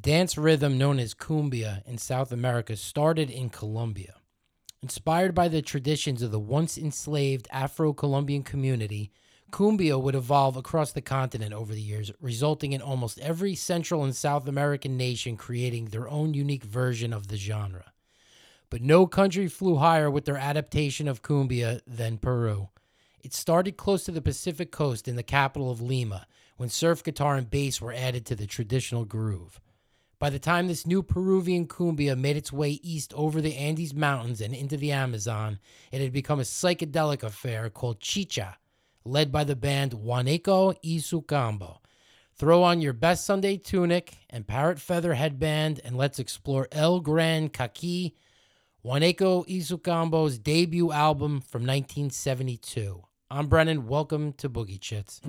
dance rhythm known as cumbia in South America started in Colombia. Inspired by the traditions of the once enslaved Afro Colombian community, cumbia would evolve across the continent over the years, resulting in almost every Central and South American nation creating their own unique version of the genre. But no country flew higher with their adaptation of cumbia than Peru. It started close to the Pacific coast in the capital of Lima, when surf guitar and bass were added to the traditional groove. By the time this new Peruvian cumbia made its way east over the Andes Mountains and into the Amazon, it had become a psychedelic affair called chicha, led by the band Juaneco y. Throw on your best Sunday tunic and parrot feather headband, and let's explore El Gran Cacique, Juaneco y debut album from 1972. I'm Brennan. Welcome to Boogie Chits.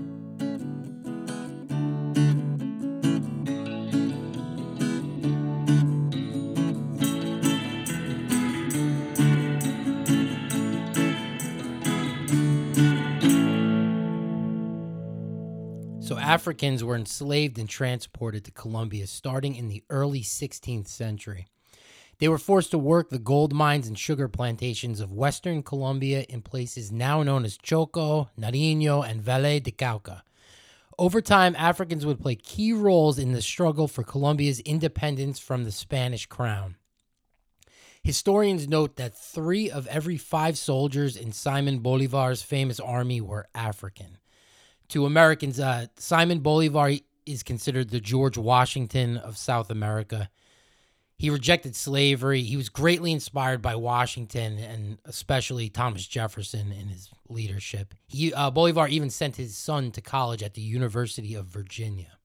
Mm-hmm. Africans were enslaved and transported to Colombia starting in the early 16th century. They were forced to work the gold mines and sugar plantations of western Colombia in places now known as Choco, Nariño, and Valle de Cauca. Over time, Africans would play key roles in the struggle for Colombia's independence from the Spanish crown. Historians note that three of every five soldiers in Simon Bolivar's famous army were African. To Americans, uh, Simon Bolivar is considered the George Washington of South America. He rejected slavery. He was greatly inspired by Washington and especially Thomas Jefferson in his leadership. He, uh, Bolivar even sent his son to college at the University of Virginia.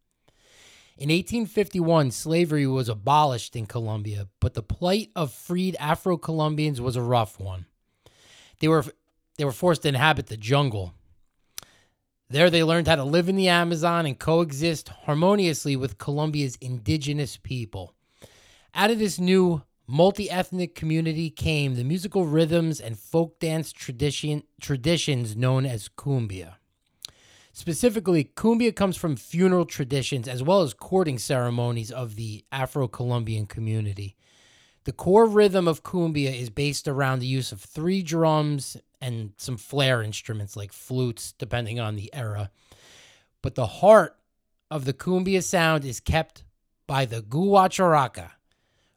In 1851, slavery was abolished in Colombia, but the plight of freed Afro Colombians was a rough one. They were, they were forced to inhabit the jungle. There, they learned how to live in the Amazon and coexist harmoniously with Colombia's indigenous people. Out of this new multi ethnic community came the musical rhythms and folk dance tradition, traditions known as cumbia. Specifically, cumbia comes from funeral traditions as well as courting ceremonies of the Afro Colombian community. The core rhythm of cumbia is based around the use of three drums and some flare instruments like flutes, depending on the era. But the heart of the cumbia sound is kept by the guacharaca,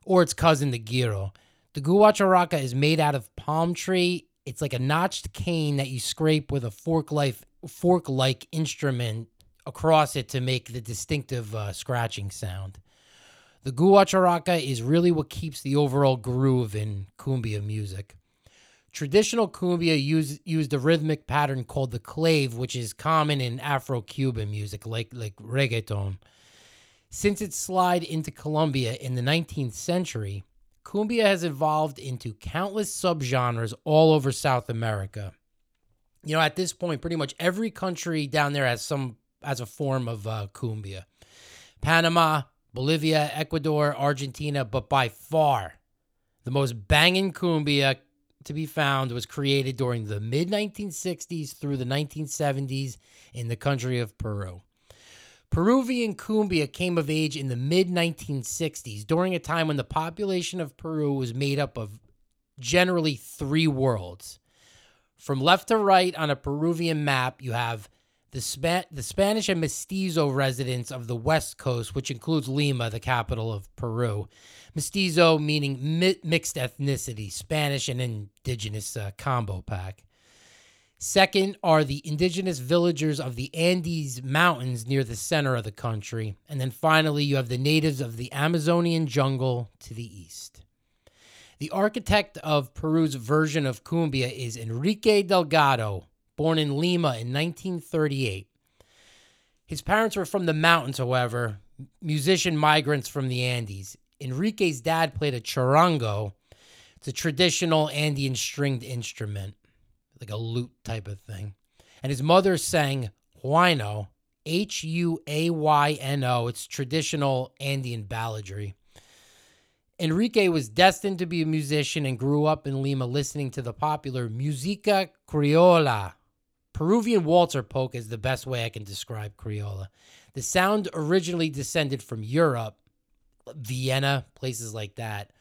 or its cousin, the güiro. The guacharaca is made out of palm tree. It's like a notched cane that you scrape with a fork-like fork-like instrument across it to make the distinctive uh, scratching sound. The guacharaca is really what keeps the overall groove in cumbia music. Traditional cumbia used used a rhythmic pattern called the clave, which is common in Afro-Cuban music, like like reggaeton. Since its slide into Colombia in the 19th century, cumbia has evolved into countless subgenres all over South America. You know, at this point, pretty much every country down there has some as a form of uh, cumbia. Panama, Bolivia, Ecuador, Argentina, but by far the most banging cumbia to be found was created during the mid 1960s through the 1970s in the country of Peru. Peruvian cumbia came of age in the mid 1960s during a time when the population of Peru was made up of generally three worlds. From left to right on a Peruvian map, you have the, Spa- the Spanish and Mestizo residents of the West Coast, which includes Lima, the capital of Peru. Mestizo meaning mi- mixed ethnicity, Spanish and indigenous uh, combo pack. Second are the indigenous villagers of the Andes Mountains near the center of the country. And then finally, you have the natives of the Amazonian jungle to the east. The architect of Peru's version of cumbia is Enrique Delgado, born in Lima in 1938. His parents were from the mountains, however, musician migrants from the Andes. Enrique's dad played a charango. It's a traditional Andean stringed instrument, like a lute type of thing. And his mother sang huayno, H U A Y N O. It's traditional Andean balladry. Enrique was destined to be a musician and grew up in Lima listening to the popular Musica Criolla, Peruvian waltz polka is the best way I can describe Criolla. The sound originally descended from Europe, Vienna, places like that.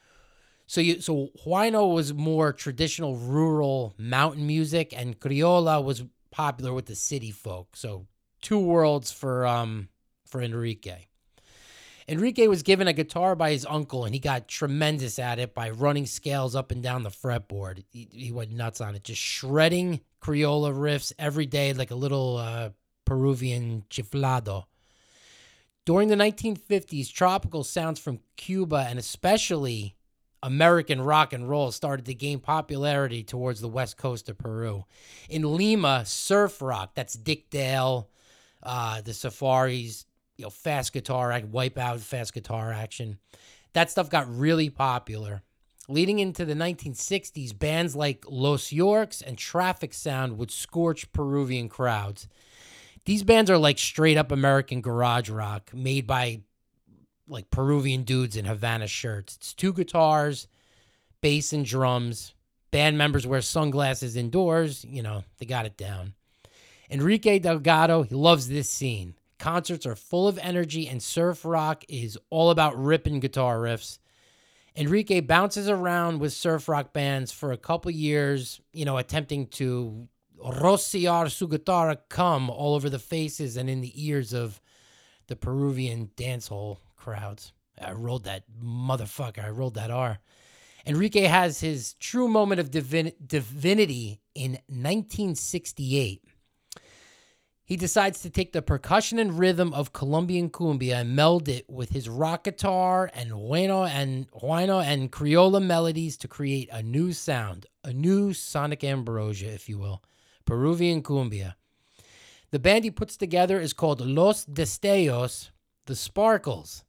So you so Huayno was more traditional rural mountain music and criolla was popular with the city folk. So two worlds for um for Enrique. Enrique was given a guitar by his uncle and he got tremendous at it by running scales up and down the fretboard. He, he went nuts on it, just shredding criolla riffs every day like a little uh, Peruvian chiflado. During the 1950s, tropical sounds from Cuba and especially American rock and roll started to gain popularity towards the west coast of Peru. In Lima, surf rock, that's Dick Dale, uh, the Safaris, you know, fast guitar, wipe out fast guitar action. That stuff got really popular. Leading into the 1960s, bands like Los Yorks and Traffic Sound would scorch Peruvian crowds. These bands are like straight up American garage rock made by like Peruvian dudes in Havana shirts. It's two guitars, bass and drums. Band members wear sunglasses indoors. You know, they got it down. Enrique Delgado, he loves this scene. Concerts are full of energy, and surf rock is all about ripping guitar riffs. Enrique bounces around with surf rock bands for a couple years, you know, attempting to rociar su guitarra cum all over the faces and in the ears of the Peruvian dancehall crowds. I rolled that motherfucker. I rolled that R. Enrique has his true moment of divin- divinity in 1968. He decides to take the percussion and rhythm of Colombian cumbia and meld it with his rock guitar and huayno and huayno and criolla melodies to create a new sound, a new sonic ambrosia, if you will, Peruvian cumbia. The band he puts together is called Los Destellos, the Sparkles.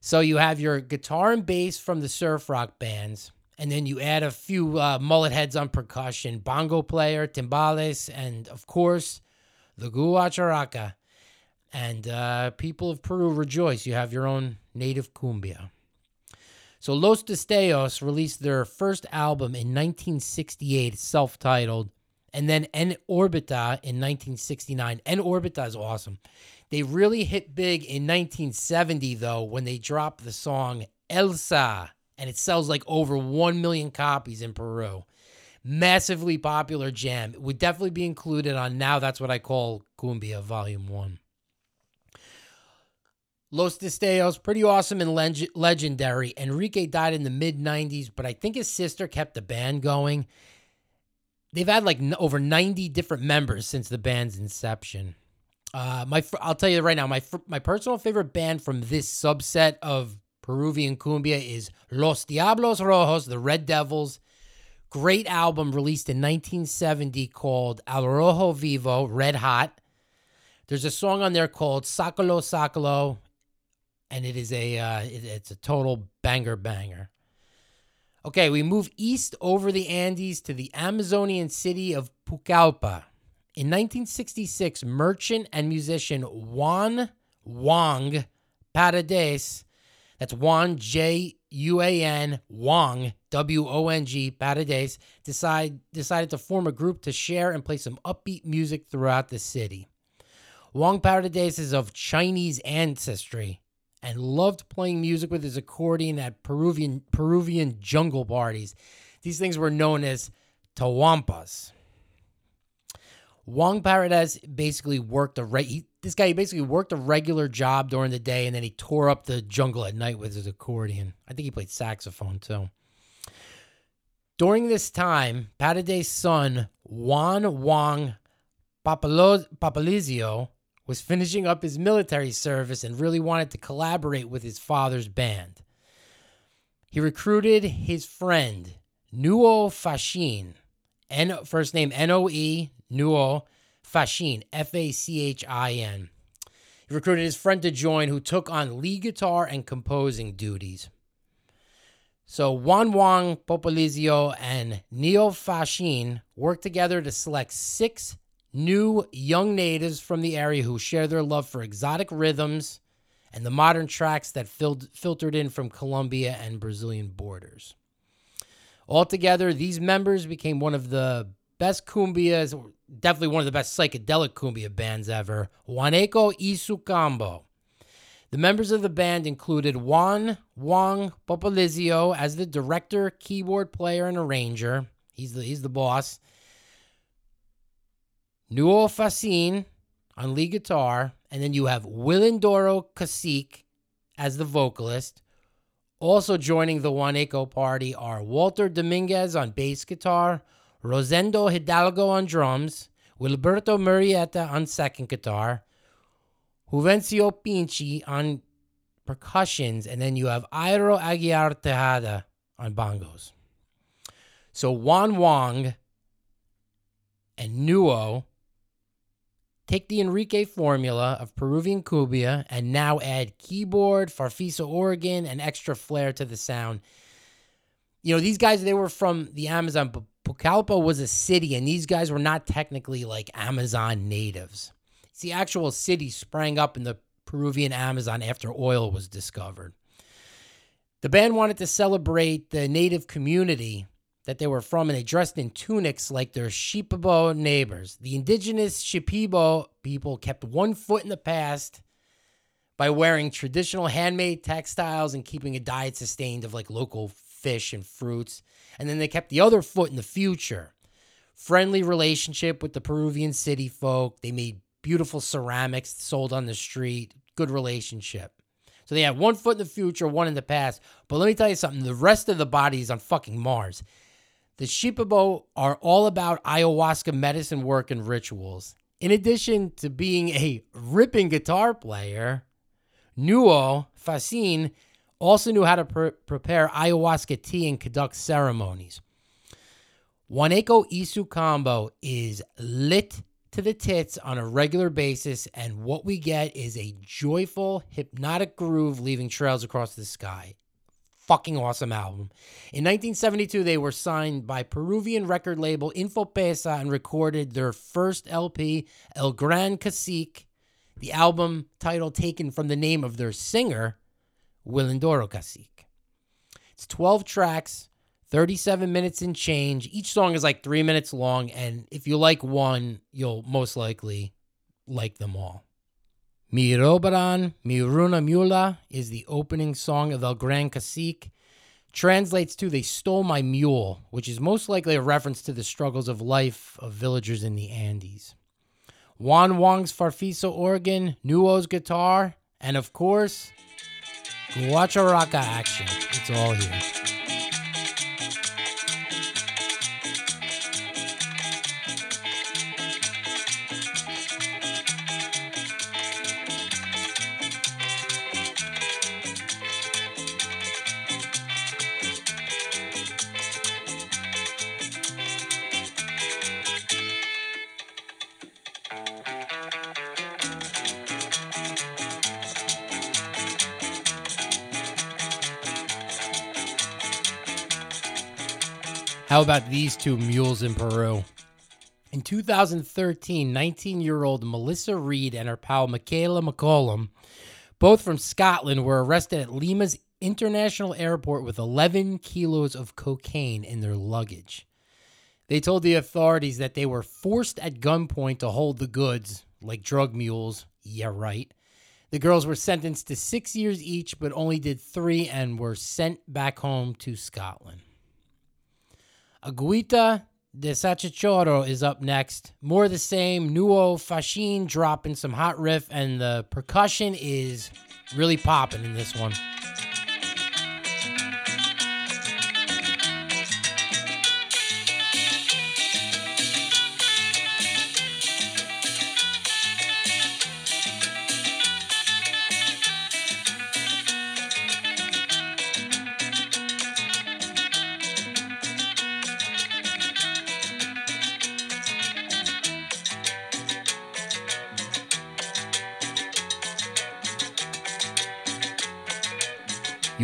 So you have your guitar and bass from the surf rock bands, and then you add a few uh, mullet heads on percussion, bongo player, timbales, and of course, the guacharaca. And uh, people of Peru rejoice. You have your own native cumbia. So Los Destellos released their first album in 1968, self titled, and then En Orbita in 1969. En Orbita is awesome. They really hit big in 1970, though, when they dropped the song Elsa, and it sells like over 1 million copies in Peru. Massively popular jam. It would definitely be included on Now That's What I Call Cumbia Volume 1. Los Destellos, pretty awesome and leg- legendary. Enrique died in the mid 90s, but I think his sister kept the band going. They've had like n- over 90 different members since the band's inception. Uh, my I'll tell you right now, my my personal favorite band from this subset of Peruvian cumbia is Los Diablos Rojos, the Red Devils. Great album released in 1970 called Al Rojo Vivo, Red Hot. There's a song on there called Sacalo Sacalo, and it is a uh, it, it's a total banger banger. Okay, we move east over the Andes to the Amazonian city of Pucallpa. In 1966, merchant and musician Juan Wong Paredes, that's Juan J U A N Wong W O N G Paredes, decide, decided to form a group to share and play some upbeat music throughout the city. Wong Paredes is of Chinese ancestry and loved playing music with his accordion at Peruvian Peruvian jungle parties. These things were known as tawampas. Wong Paredes basically worked a re- he, this guy he basically worked a regular job during the day and then he tore up the jungle at night with his accordion. I think he played saxophone too. During this time, Paredes' son Juan Wong Popolizio was finishing up his military service and really wanted to collaborate with his father's band. He recruited his friend Noe Fachin, N first name N O E Noe Fachin, F A C H I N. He recruited his friend to join, who took on lead guitar and composing duties. So Juan Wong Popolizio and Noe Fachin worked together to select six new young natives from the area who share their love for exotic rhythms and the modern tracks that filled, filtered in from Colombia and Brazilian borders. Altogether, these members became one of the best cumbias, definitely one of the best psychedelic cumbia bands ever, Juaneco y Su Combo. The members of the band included Juan Wong Popolizio as the director, keyboard player, and arranger. He's the he's the boss. Noe Fachin on lead guitar, and then you have Wilindoro Cacique as the vocalist. Also joining the Juaneco party are Walter Dominguez on bass guitar, Rosendo Hidalgo on drums, Wilberto Murrieta on second guitar, Juvencio Pinchi on percussions, and then you have Airo Aguiar Tejada on bongos. So Juan Wong and Noe take the Enrique formula of Peruvian cumbia and now add keyboard, farfisa organ, and extra flair to the sound. You know, these guys, they were from the Amazon, but Pucallpa was a city, and these guys were not technically like Amazon natives. It's the actual city sprang up in the Peruvian Amazon after oil was discovered. The band wanted to celebrate the native community that they were from, and they dressed in tunics like their Shipibo neighbors. The indigenous Shipibo people kept one foot in the past by wearing traditional handmade textiles and keeping a diet sustained of like local fish and fruits. And then they kept the other foot in the future. Friendly relationship with the Peruvian city folk. They made beautiful ceramics sold on the street, good relationship. So they had one foot in the future, one in the past. But let me tell you something the rest of the body is on fucking Mars. The Shipibo are all about ayahuasca medicine work and rituals. In addition to being a ripping guitar player, Noe Fachin also knew how to pre- prepare ayahuasca tea and conduct ceremonies. Juaneco y Su Combo is lit to the tits on a regular basis, and what we get is a joyful, hypnotic groove leaving trails across the sky. Fucking awesome album. In 1972, they were signed by Peruvian record label Infopesa and recorded their first LP, El Gran Cacique, the album title taken from the name of their singer, Wilindoro Cacique. It's 12 tracks, 37 minutes in change. Each song is like three minutes long, and if you like one, you'll most likely like them all. Mi Robaron, Mi Runa Mula is the opening song of El Gran Cacique. Translates to They Stole My Mule, which is most likely a reference to the struggles of life of villagers in the Andes. Juan Wong's Farfisa organ, Noe's guitar, and of course, Guacharaca action. It's all here. How about these two mules in Peru? In 2013, 19 year old Melissa Reid and her pal Michaella McCollum, both from Scotland, were arrested at Lima's international airport with 11 kilos of cocaine in their luggage. They told the authorities that they were forced at gunpoint to hold the goods, like drug mules. Yeah, right. The girls were sentenced to six years each, but only did three and were sent back home to Scotland. Aguita de Sachachoro is up next. More the same. Noe Fachin dropping some hot riff, and the percussion is really popping in this one.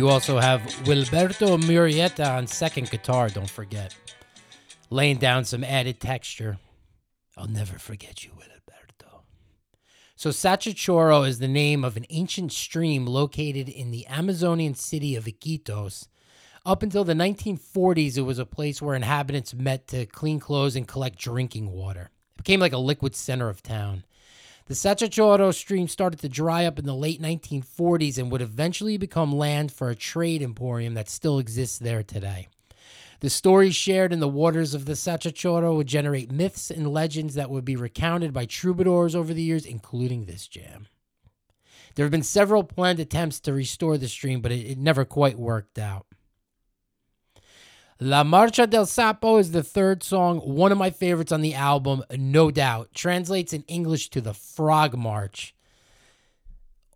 You also have Wilberto Murrieta on second guitar, don't forget. Laying down some added texture. I'll never forget you, Wilberto. So, Sachachoro is the name of an ancient stream located in the Amazonian city of Iquitos. Up until the 1940s, it was a place where inhabitants met to clean clothes and collect drinking water. It became like a liquid center of town. The Sachachoro stream started to dry up in the late 1940s and would eventually become land for a trade emporium that still exists there today. The stories shared in the waters of the Sachachoro would generate myths and legends that would be recounted by troubadours over the years, including this jam. There have been several planned attempts to restore the stream, but it, it never quite worked out. La Marcha del Sapo is the third song, one of my favorites on the album, no doubt. Translates in English to the Frog March.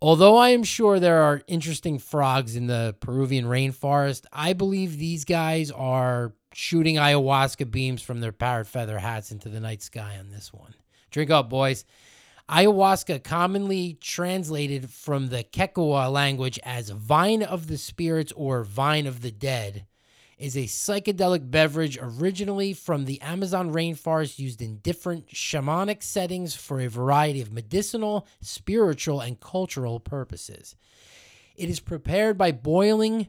Although I am sure there are interesting frogs in the Peruvian rainforest, I believe these guys are shooting ayahuasca beams from their parrot feather hats into the night sky on this one. Drink up, boys. Ayahuasca, commonly translated from the Quechua language as vine of the spirits or vine of the dead, is a psychedelic beverage originally from the Amazon rainforest used in different shamanic settings for a variety of medicinal, spiritual, and cultural purposes. It is prepared by boiling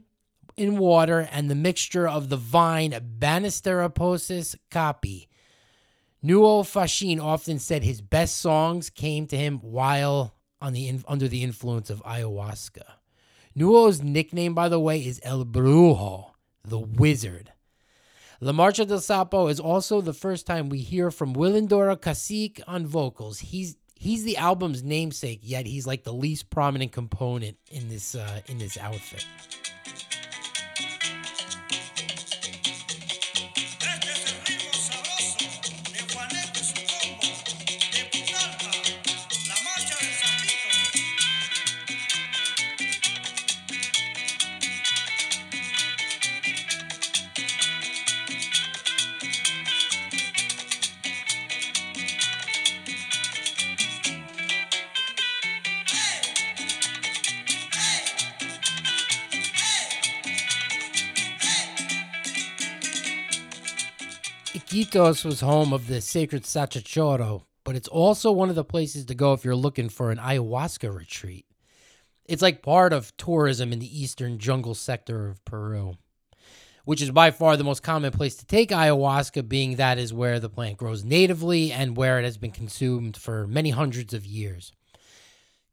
in water and the mixture of the vine Banisteriopsis caapi. Noe Fachin often said his best songs came to him while on the under the influence of ayahuasca. Noe's nickname, by the way, is El Brujo the Wizard. La Marcha del Sapo is also the first time we hear from Wilindoro Cacique on vocals. He's he's the album's namesake, yet he's like the least prominent component in this uh, in this outfit. Iquitos was home of the sacred Sachachoro, but it's also one of the places to go if you're looking for an ayahuasca retreat. It's like part of tourism in the eastern jungle sector of Peru, which is by far the most common place to take ayahuasca, being that is where the plant grows natively and where it has been consumed for many hundreds of years.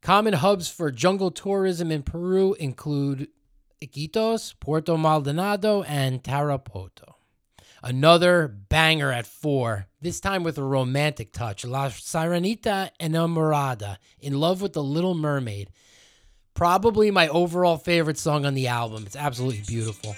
Common hubs for jungle tourism in Peru include Iquitos, Puerto Maldonado, and Tarapoto. Another banger at four, this time with a romantic touch. La Sirenita Enamorada, In Love with the Little Mermaid. Probably my overall favorite song on the album. It's absolutely beautiful.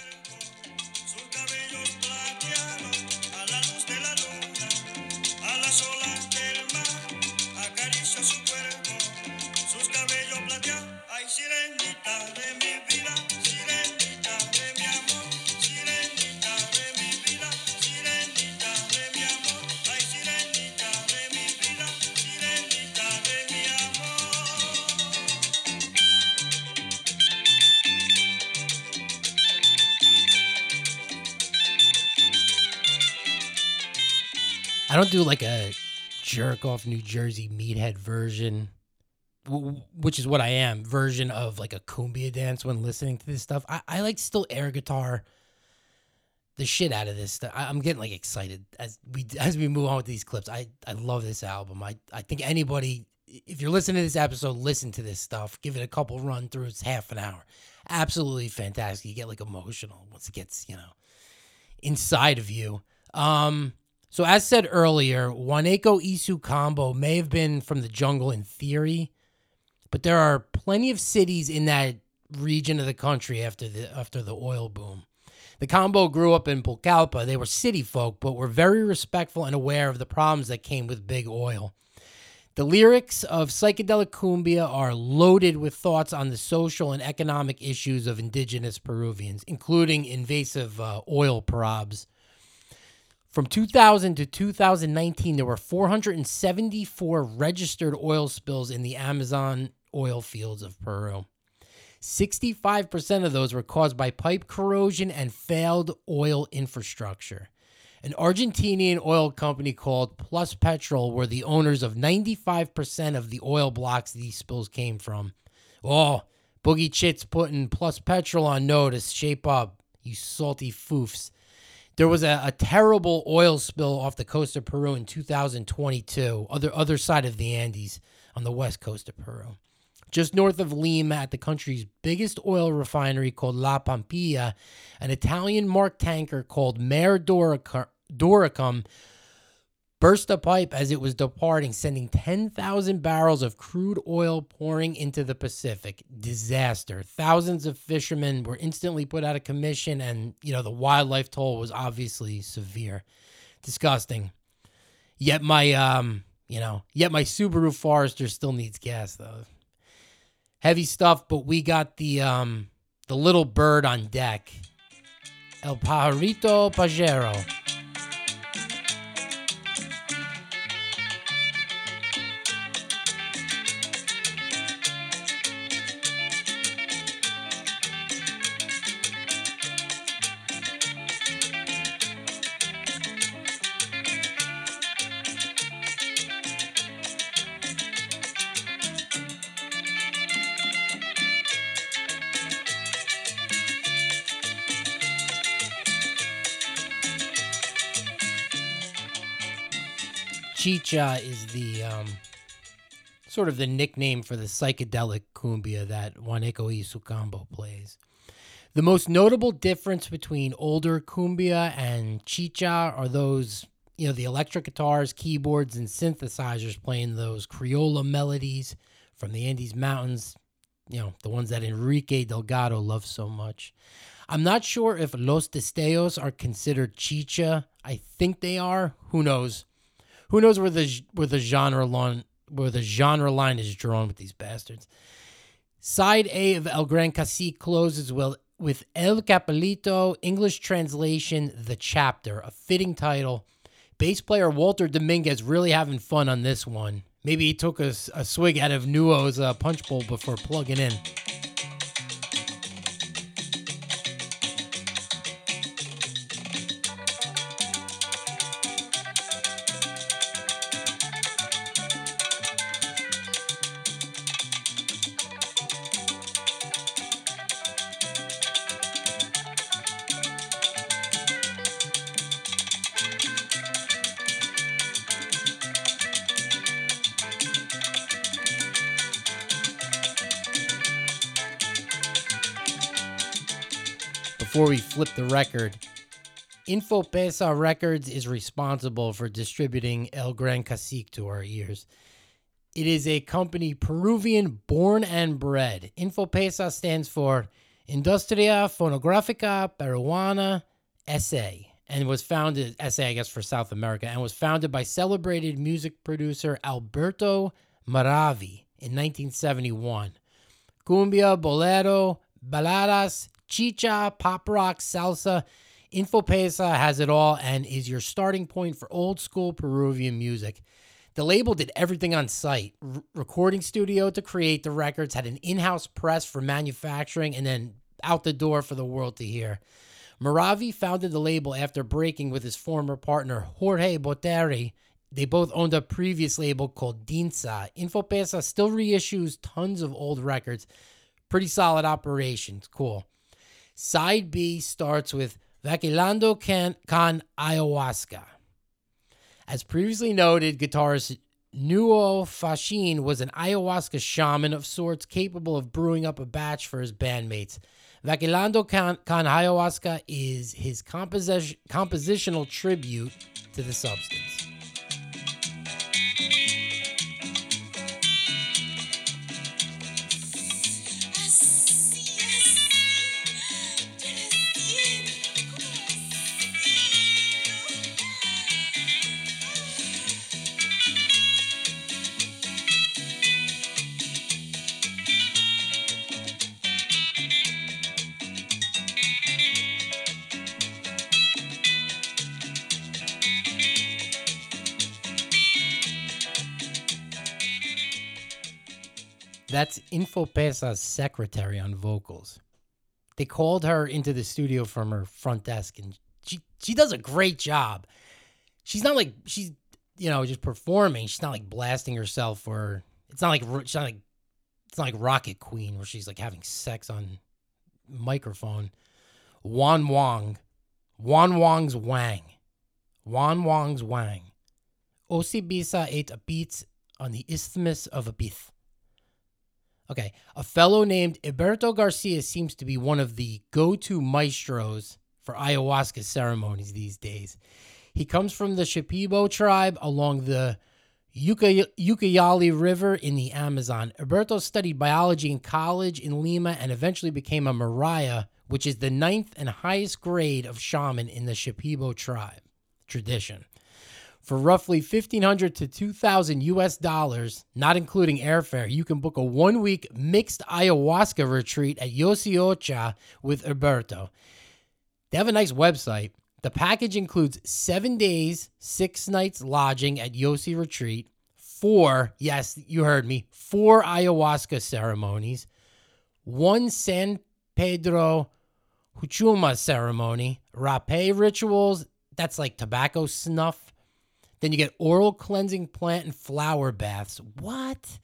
I don't do like a jerk off New Jersey meathead version, which is what I am, version of like a cumbia dance when listening to this stuff. I, I like still air guitar the shit out of this stuff. I, am getting like excited as we as we move on with these clips. I I love this album. I I think anybody if you're listening to this episode, listen to this stuff. Give it a couple run throughs, half an hour. Absolutely fantastic. You get like emotional once it gets you know inside of you. Um, so, as said earlier, Juaneco y Su Combo may have been from the jungle in theory, but there are plenty of cities in that region of the country after the after the oil boom. The combo grew up in Pucallpa. They were city folk, but were very respectful and aware of the problems that came with big oil. The lyrics of psychedelic cumbia are loaded with thoughts on the social and economic issues of indigenous Peruvians, including invasive uh, oil probes. From 2000 to 2019, there were 474 registered oil spills in the Amazon oil fields of Peru. 65% of those were caused by pipe corrosion and failed oil infrastructure. An Argentinian oil company called Pluspetrol were the owners of 95% of the oil blocks these spills came from. Oh, Boogie Chit's putting Pluspetrol on notice. Shape up, you salty foofs. There was a, a, terrible oil spill off the coast of Peru in 2022, other other side of the Andes. on the west coast of Peru. Just north of Lima, at the country's biggest oil refinery called La Pampilla, an Italian marked tanker called Mare Doricum burst a pipe as it was departing, sending 10,000 barrels of crude oil pouring into the Pacific. Disaster. Thousands of fishermen were instantly put out of commission, and, you know, the wildlife toll was obviously severe. Disgusting. Yet my, um, you know, yet my Subaru Forester still needs gas, though. Heavy stuff, but we got the, um, the little bird on deck. El Pajarito Pajero. Chicha is the um, sort of the nickname for the psychedelic cumbia that Juaneco y Su Combo plays. The most notable difference between older cumbia and chicha are those, you know, the electric guitars, keyboards, and synthesizers playing those Criolla melodies from the Andes Mountains, you know, the ones that Enrique Delgado loves so much. I'm not sure if Los Destellos are considered chicha. I think they are. Who knows? Who knows where the where the genre line where the genre line is drawn with these bastards. Side A of El Gran Cacique closes with, with El Capelito, English translation, The Chapter, a fitting title. Bass player Walter Dominguez really having fun on this one. Maybe he took a, a swig out of Noe's uh, punch bowl before plugging in. Flip the record, Infopesa Records is responsible for distributing El Gran Cacique to our ears. It is a company Peruvian born and bred. Infopesa stands for Industria Fonográfica Peruana SA and was founded, SA, I guess, for South America, and was founded by celebrated music producer Alberto Maravi in 1971. Cumbia, bolero, baladas, chicha, pop rock, salsa. Infopesa has it all and is your starting point for old school Peruvian music. The label did everything on site R- recording studio to create the records, had an in house press for manufacturing, and then out the door for the world to hear. Maravi founded the label after breaking with his former partner Jorge Boteri. They both owned a previous label called Dinsa. Infopesa still reissues tons of old records. Pretty solid operations. Cool. Side B starts with Vacilando can, con Ayahuasca. As previously noted, guitarist Noe Fachin was an ayahuasca shaman of sorts capable of brewing up a batch for his bandmates. Vacilando con, con Ayahuasca is his composition, compositional tribute to the substance. That's Infopesa's secretary on vocals. They called her into the studio from her front desk, and she she does a great job. She's not like she's you know just performing. She's not like blasting herself, or it's not like she's not like it's not like Rocket Queen where she's like having sex on microphone. Wan Wang, Wan Wang's Wang, Wan Wang's Wang. Osibisa ate a beats on the Isthmus of Abith. Okay, a fellow named Alberto Garcia seems to be one of the go to maestros for ayahuasca ceremonies these days. He comes from the Shipibo tribe along the Ucay- Ucayali River in the Amazon. Alberto studied biology in college in Lima and eventually became a Mariah, which is the ninth and highest grade of shaman in the Shipibo tribe tradition. For roughly 1500 to 2000 US dollars, not including airfare, you can book a one week mixed ayahuasca retreat at Yosi Ocha with Alberto. They have a nice website. The package includes seven days, six nights lodging at Yosi Retreat, four, yes, you heard me, four ayahuasca ceremonies, one San Pedro Huachuma ceremony, rape rituals, that's like tobacco snuff, then you get oral cleansing plant and flower baths. What?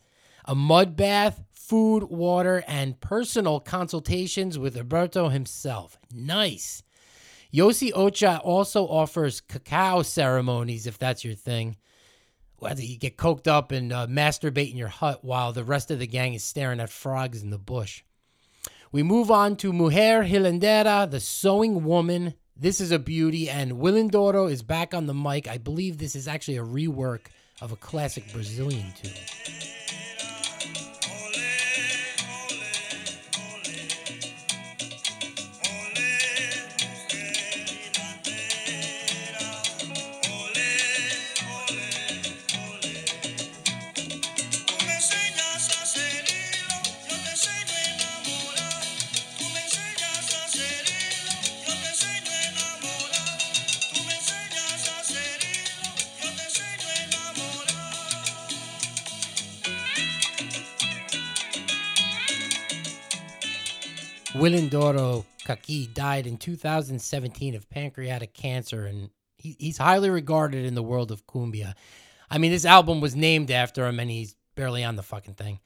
A mud bath, food, water, and personal consultations with Alberto himself. Nice. Yosi Ocha also offers cacao ceremonies if that's your thing. Whether you get coked up and uh, masturbate in your hut while the rest of the gang is staring at frogs in the bush. We move on to Mujer Hilendera, the sewing woman. This is a beauty, and Wilindoro is back on the mic. I believe this is actually a rework of a classic Brazilian tune. Wilindoro Cacique died in 2017 of pancreatic cancer, and he, he's highly regarded in the world of cumbia. I mean, this album was named after him, and he's barely on the fucking thing.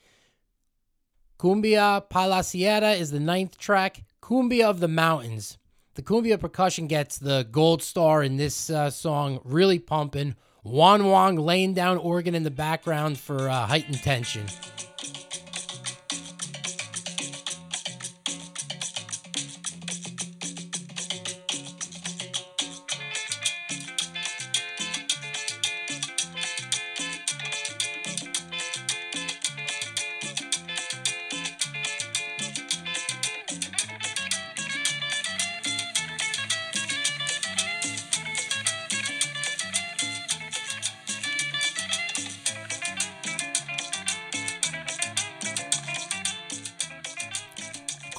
Cumbia Palaciera is the ninth track. Cumbia of the Mountains. The cumbia percussion gets the gold star in this uh, song, really pumping. Juan Wong laying down organ in the background for uh, heightened tension.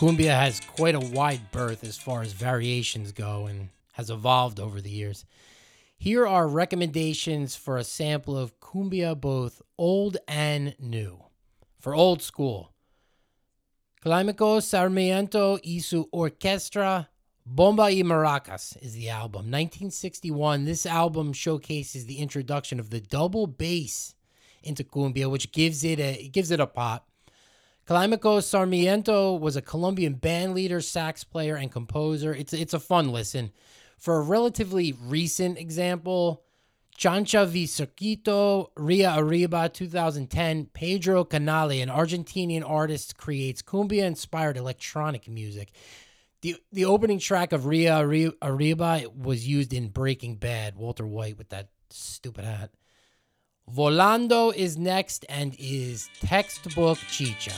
Cumbia has quite a wide berth as far as variations go and has evolved over the years. Here are recommendations for a sample of cumbia, both old and new. For old school, Climaco Sarmiento y su Orquestra Bomba y Maracas is the album. 1961. This album showcases the introduction of the double bass into cumbia, which gives it a gives it a pop. Climaco Sarmiento was a Colombian band leader, sax player, and composer. It's it's a fun listen. For a relatively recent example, Chancha Vía Circuito, Río Arriba, 2010, Pedro Canale, an Argentinian artist, creates cumbia inspired electronic music. The, the opening track of Río Arriba was used in Breaking Bad, Walter White with that stupid hat. Volando is next and is textbook chicha.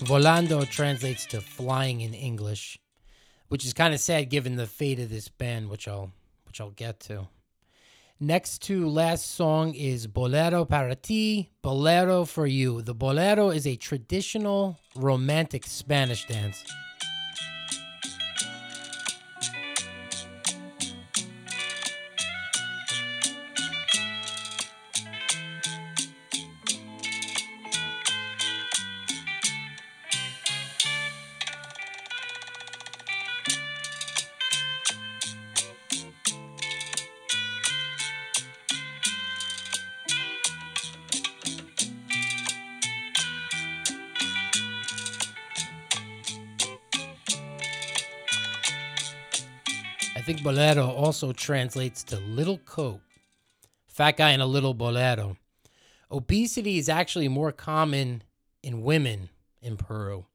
Volando translates to flying in English, which is kind of sad given the fate of this band, which I'll which I'll get to. Next to last song is Bolero para ti, Bolero for you. The bolero is a traditional romantic Spanish dance. Bolero also translates to little coat. Fat guy in a little bolero. Obesity is actually more common in women in Peru.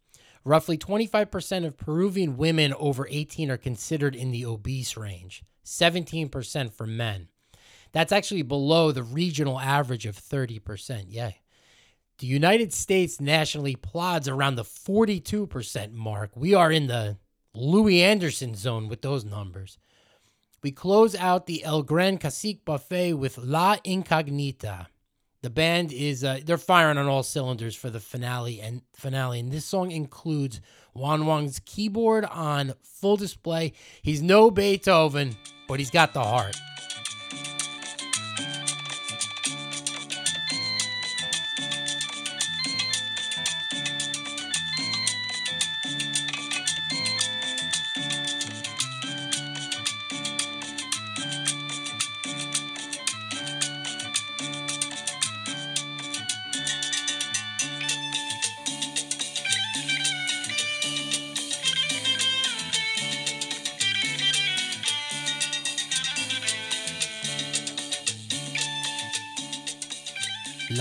Roughly 25% of Peruvian women over 18 are considered in the obese range, 17% for men. That's actually below the regional average of 30%. Yeah. The United States nationally plods around the 42% mark. We are in the Louie Anderson zone with those numbers. We close out the El Gran Cacique buffet with La Incognita. The band is uh, they're firing on all cylinders for the finale and finale, and this song includes Juan Wong's keyboard on full display. He's no Beethoven, but he's got the heart.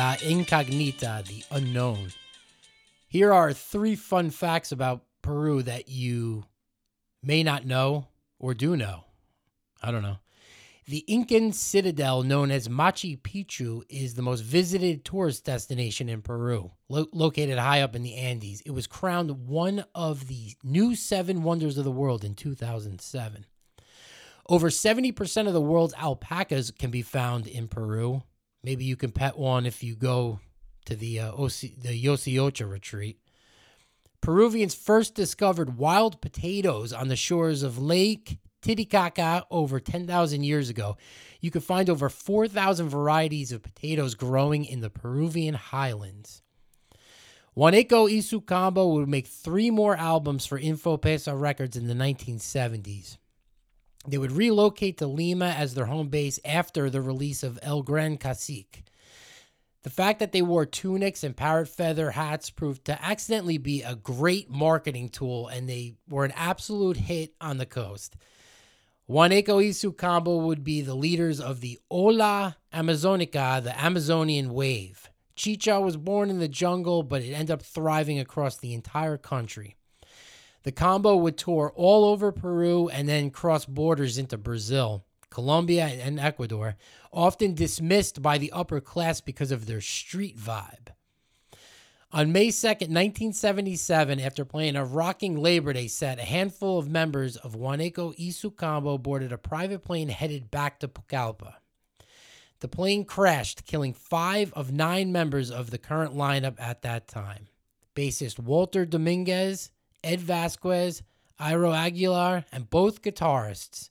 La Incognita, the unknown. Here are three fun facts about Peru that you may not know or do know. I don't know. The Incan citadel known as Machu Picchu is the most visited tourist destination in Peru, lo- located high up in the Andes. It was crowned one of the new seven wonders of the world in 2007. Over 70% of the world's alpacas can be found in Peru. Maybe you can pet one if you go to the uh, OC, the Yoseocha retreat. Peruvians first discovered wild potatoes on the shores of Lake Titicaca over 10,000 years ago. You can find over 4,000 varieties of potatoes growing in the Peruvian highlands. Su Combo would make three more albums for Infopesa Records in the 1970s. They would relocate to Lima as their home base after the release of El Gran Cacique. The fact that they wore tunics and parrot feather hats proved to accidentally be a great marketing tool, and they were an absolute hit on the coast. Juaneco y su Combo would be the leaders of the Ola Amazonica, the Amazonian wave. Chicha was born in the jungle, but it ended up thriving across the entire country. The combo would tour all over Peru and then cross borders into Brazil, Colombia, and Ecuador, often dismissed by the upper class because of their street vibe. On May 2nd, 1977, after playing a rocking Labor Day set, a handful of members of Juaneco y su Combo boarded a private plane headed back to Pucallpa. The plane crashed, killing five of nine members of the current lineup at that time. Bassist Walter Dominguez, Ed Vasquez, Iro Aguilar, and both guitarists.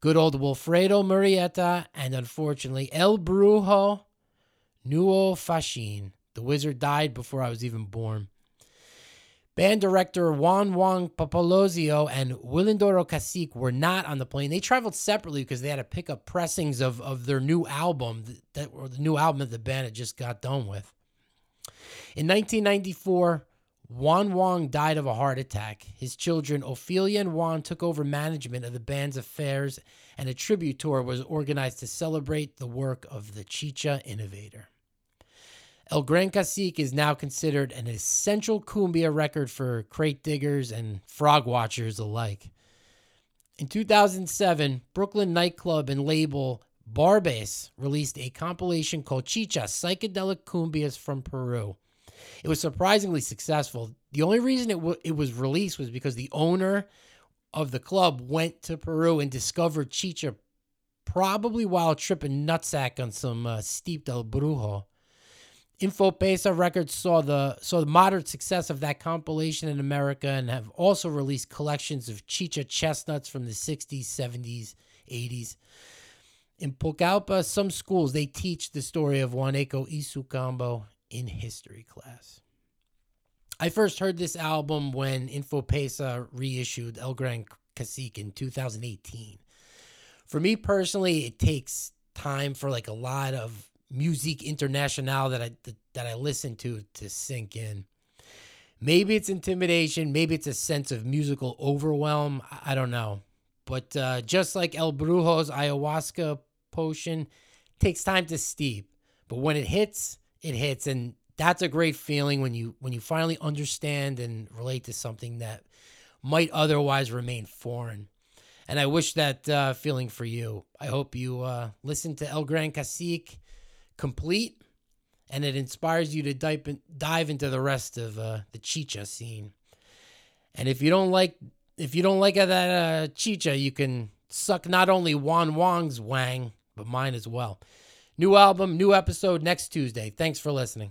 Good old Wilfredo Murrieta, and unfortunately, El Brujo Noe Fachin. The wizard died before I was even born. Band director Juan Wong Popolizio and Wilindoro Cacique were not on the plane. They traveled separately because they had to pick up pressings of, of their new album, that or the new album that the band had just got done with. In 1994, Juan Wong died of a heart attack. His children, Ophelia and Juan, took over management of the band's affairs, and a tribute tour was organized to celebrate the work of the Chicha innovator. El Gran Cacique is now considered an essential cumbia record for crate diggers and frog watchers alike. In 2007, Brooklyn nightclub and label Barbès released a compilation called Chicha Psychedelic Cumbias from Peru. It was surprisingly successful. The only reason it, w- it was released was because the owner of the club went to Peru and discovered Chicha probably while tripping nutsack on some uh, steep del Brujo. Infopesa Records saw the saw the moderate success of that compilation in America and have also released collections of chicha chestnuts from the 60s, 70s, 80s. In Pucallpa, some schools they teach the story of Juaneco y su Combo in history class. I first heard this album when Infopesa reissued El Gran Cacique in 2018. For me personally, it takes time for like a lot of musique international that I that I listen to to sink in. Maybe it's intimidation, maybe it's a sense of musical overwhelm. I don't know. But uh, just like El Brujo's ayahuasca potion, takes time to steep. But when it hits, it hits, and that's a great feeling when you when you finally understand and relate to something that might otherwise remain foreign. And I wish that uh, feeling for you. I hope you uh, listen to El Gran Cacique complete and it inspires you to dive, in, dive into the rest of uh, the chicha scene. And if you don't like if you don't like that uh, chicha, you can suck not only Juan Wong's wang, but mine as well. New album, new episode next Tuesday. Thanks for listening.